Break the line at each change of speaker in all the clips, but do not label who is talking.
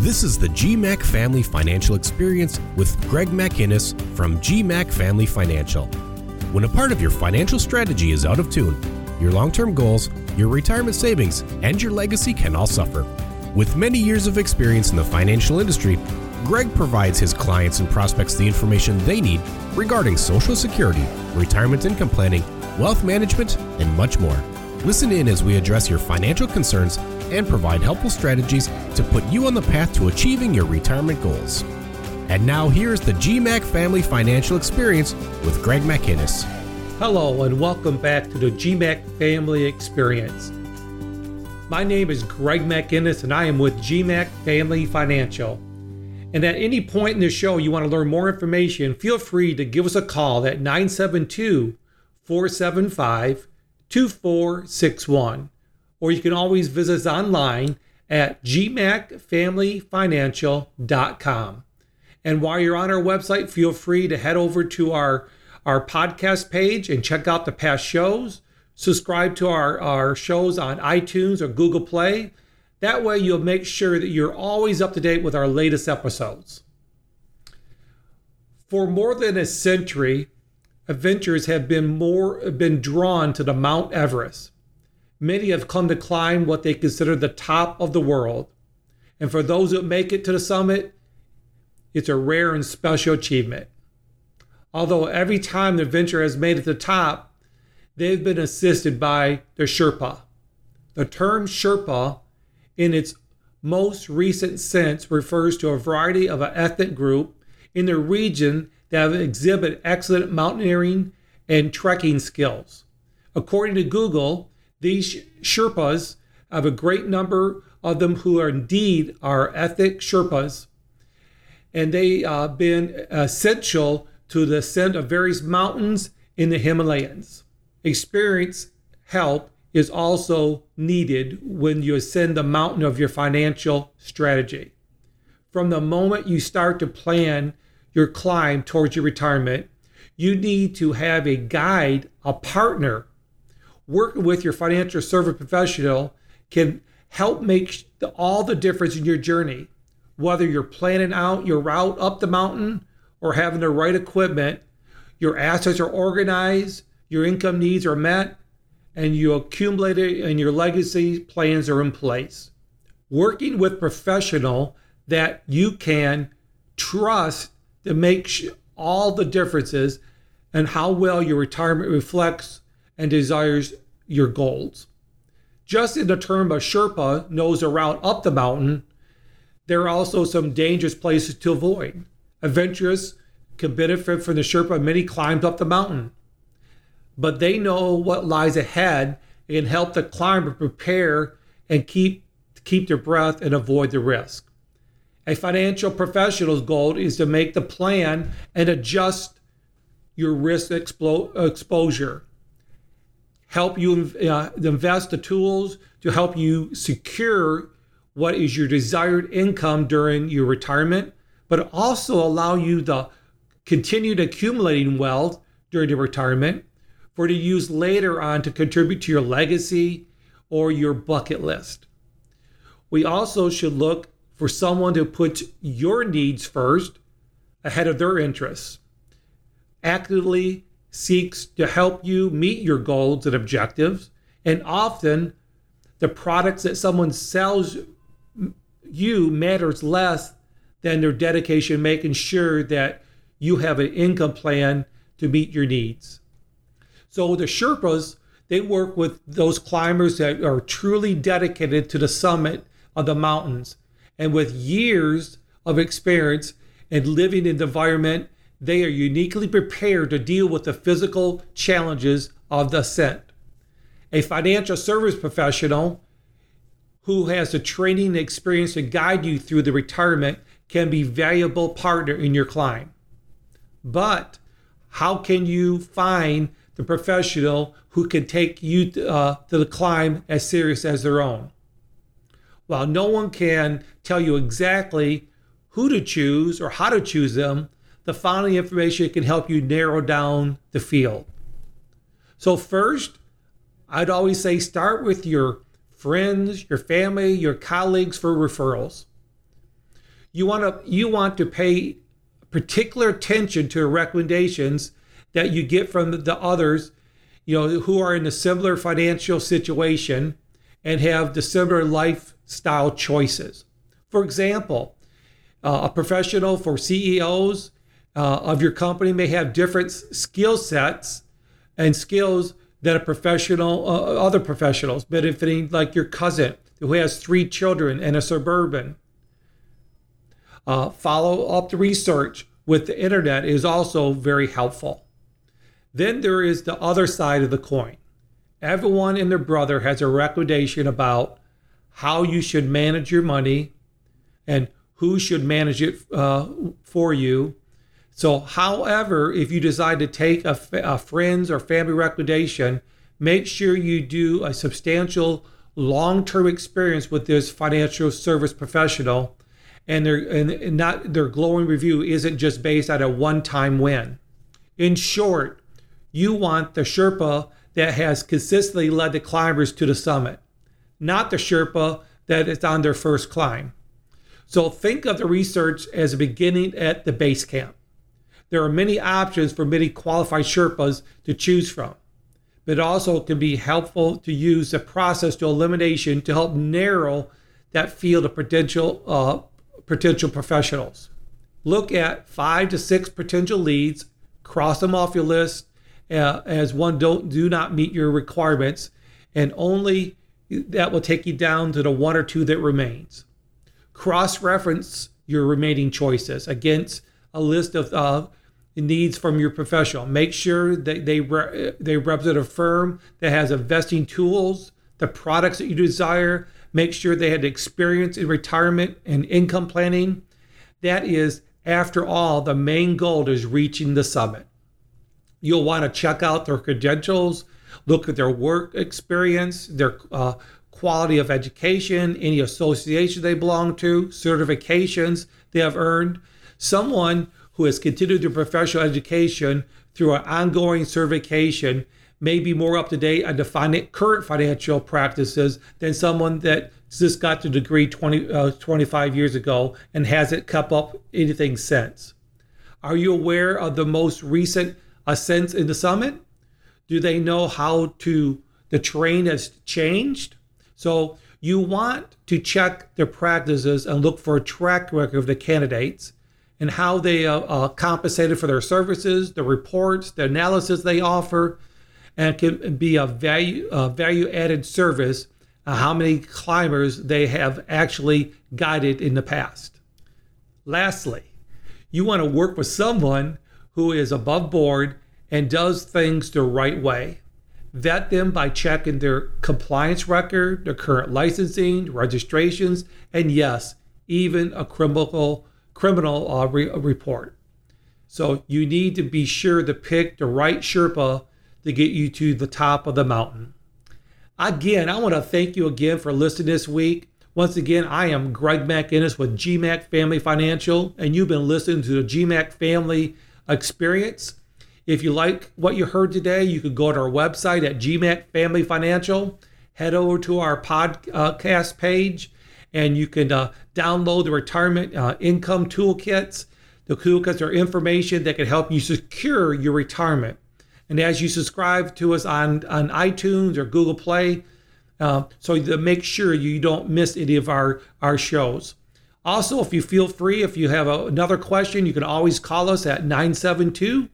This is the GMAC Family Financial Experience with Greg McInnes from GMAC Family Financial. When a part of your financial strategy is out of tune, your long term goals, your retirement savings, and your legacy can all suffer. With many years of experience in the financial industry, Greg provides his clients and prospects the information they need regarding Social Security, retirement income planning, wealth management, and much more. Listen in as we address your financial concerns and provide helpful strategies to put you on the path to achieving your retirement goals. And now here's the GMAC Family Financial Experience with Greg McInnes.
Hello, and welcome back to the GMAC Family Experience. My name is Greg McInnes, and I am with GMAC Family Financial. And at any point in the show you want to learn more information, feel free to give us a call at 972 475 2461 or you can always visit us online at gmacfamilyfinancial.com. And while you're on our website, feel free to head over to our, our podcast page and check out the past shows. Subscribe to our, our shows on iTunes or Google Play. That way, you'll make sure that you're always up to date with our latest episodes. For more than a century, adventurers have been more been drawn to the Mount Everest. Many have come to climb what they consider the top of the world. And for those that make it to the summit, it's a rare and special achievement. Although every time the adventurer has made it to the top, they've been assisted by the Sherpa. The term Sherpa, in its most recent sense, refers to a variety of an ethnic group in the region that exhibit excellent mountaineering and trekking skills. According to Google, these Sherpas have a great number of them who are indeed are ethnic Sherpas, and they have uh, been essential to the ascent of various mountains in the Himalayas. Experience help is also needed when you ascend the mountain of your financial strategy. From the moment you start to plan your climb towards your retirement, you need to have a guide, a partner working with your financial service professional can help make all the difference in your journey. Whether you're planning out your route up the mountain or having the right equipment, your assets are organized, your income needs are met, and you accumulate it and your legacy plans are in place. Working with professional that you can trust to make all the differences and how well your retirement reflects and desires your goals. Just in the term a Sherpa knows a route up the mountain, there are also some dangerous places to avoid. Adventurers can benefit from the Sherpa many climbs up the mountain, but they know what lies ahead and help the climber prepare and keep keep their breath and avoid the risk. A financial professional's goal is to make the plan and adjust your risk expo- exposure help you uh, invest the tools to help you secure what is your desired income during your retirement, but also allow you to continue accumulating wealth during your retirement for to use later on to contribute to your legacy or your bucket list. We also should look for someone to put your needs first ahead of their interests. Actively seeks to help you meet your goals and objectives. And often, the products that someone sells you matters less than their dedication making sure that you have an income plan to meet your needs. So the Sherpas, they work with those climbers that are truly dedicated to the summit of the mountains and with years of experience and living in the environment they are uniquely prepared to deal with the physical challenges of the ascent. A financial service professional who has the training and experience to guide you through the retirement can be valuable partner in your climb. But how can you find professional who can take you uh, to the climb as serious as their own? While no one can tell you exactly who to choose or how to choose them, the following information can help you narrow down the field. So, first, I'd always say start with your friends, your family, your colleagues for referrals. You want to you want to pay particular attention to recommendations that you get from the others, you know, who are in a similar financial situation and have the similar lifestyle choices. For example, uh, a professional for CEOs uh, of your company may have different skill sets and skills than a professional, uh, other professionals, benefiting like your cousin who has three children and a suburban. Uh, follow up the research with the internet is also very helpful. Then there is the other side of the coin. Everyone and their brother has a recommendation about how you should manage your money and who should manage it uh, for you. So, however, if you decide to take a, a friend's or family recommendation, make sure you do a substantial long term experience with this financial service professional and their and not their glowing review isn't just based on a one-time win. In short, you want the Sherpa that has consistently led the climbers to the summit, not the Sherpa that is on their first climb. So think of the research as beginning at the base camp. There are many options for many qualified Sherpas to choose from, but it also can be helpful to use the process to elimination to help narrow that field of potential uh, potential professionals. Look at five to six potential leads, cross them off your list uh, as one don't do not meet your requirements, and only that will take you down to the one or two that remains cross reference your remaining choices against a list of uh, needs from your professional. Make sure that they, re- they represent a firm that has investing tools, the products that you desire. Make sure they had experience in retirement and income planning. That is, after all, the main goal is reaching the summit. You'll want to check out their credentials, look at their work experience, their uh, quality of education, any association they belong to, certifications they have earned. Someone who has continued their professional education through an ongoing certification may be more up to date on the current financial practices than someone that just got the degree 20, uh, 25 years ago and hasn't kept up anything since. Are you aware of the most recent ascents in the summit? Do they know how to the terrain has changed? So you want to check their practices and look for a track record of the candidates and how they uh, uh, compensated for their services, the reports, the analysis they offer, and it can be a value value added service. How many climbers they have actually guided in the past. Lastly, you want to work with someone who is above board and does things the right way vet them by checking their compliance record, their current licensing, registrations, and yes, even a criminal criminal uh, re- report. So you need to be sure to pick the right Sherpa to get you to the top of the mountain. Again, I want to thank you again for listening this week. Once again, I am Greg McInnes with GMAC Family Financial, and you've been listening to the GMAC Family Experience. If you like what you heard today, you could go to our website at GMAC Family Financial, head over to our podcast page, and you can uh, download the retirement uh, income toolkits. The toolkits are information that can help you secure your retirement. And as you subscribe to us on, on iTunes or Google Play, uh, so to make sure you don't miss any of our, our shows. Also, if you feel free, if you have a, another question, you can always call us at 972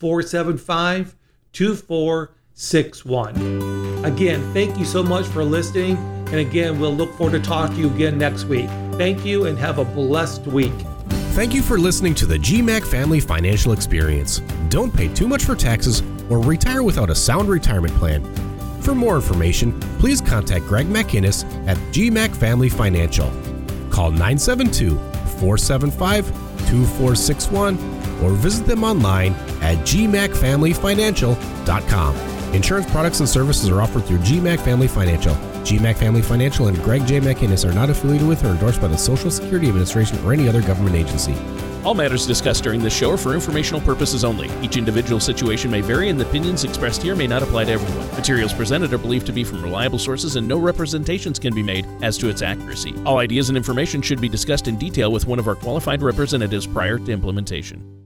475 2461. Again, thank you so much for listening. And again, we'll look forward to talking to you again next week. Thank you and have a blessed week.
Thank you for listening to the GMAC Family Financial Experience. Don't pay too much for taxes or retire without a sound retirement plan. For more information, please contact Greg McInnes at GMAC Family Financial. Call 972 475 2461 or visit them online at gmacfamilyfinancial.com. Insurance products and services are offered through GMAC Family Financial. GMAC Family Financial and Greg J. McInnes are not affiliated with or endorsed by the Social Security Administration or any other government agency.
All matters discussed during this show are for informational purposes only. Each individual situation may vary, and the opinions expressed here may not apply to everyone. Materials presented are believed to be from reliable sources, and no representations can be made as to its accuracy. All ideas and information should be discussed in detail with one of our qualified representatives prior to implementation.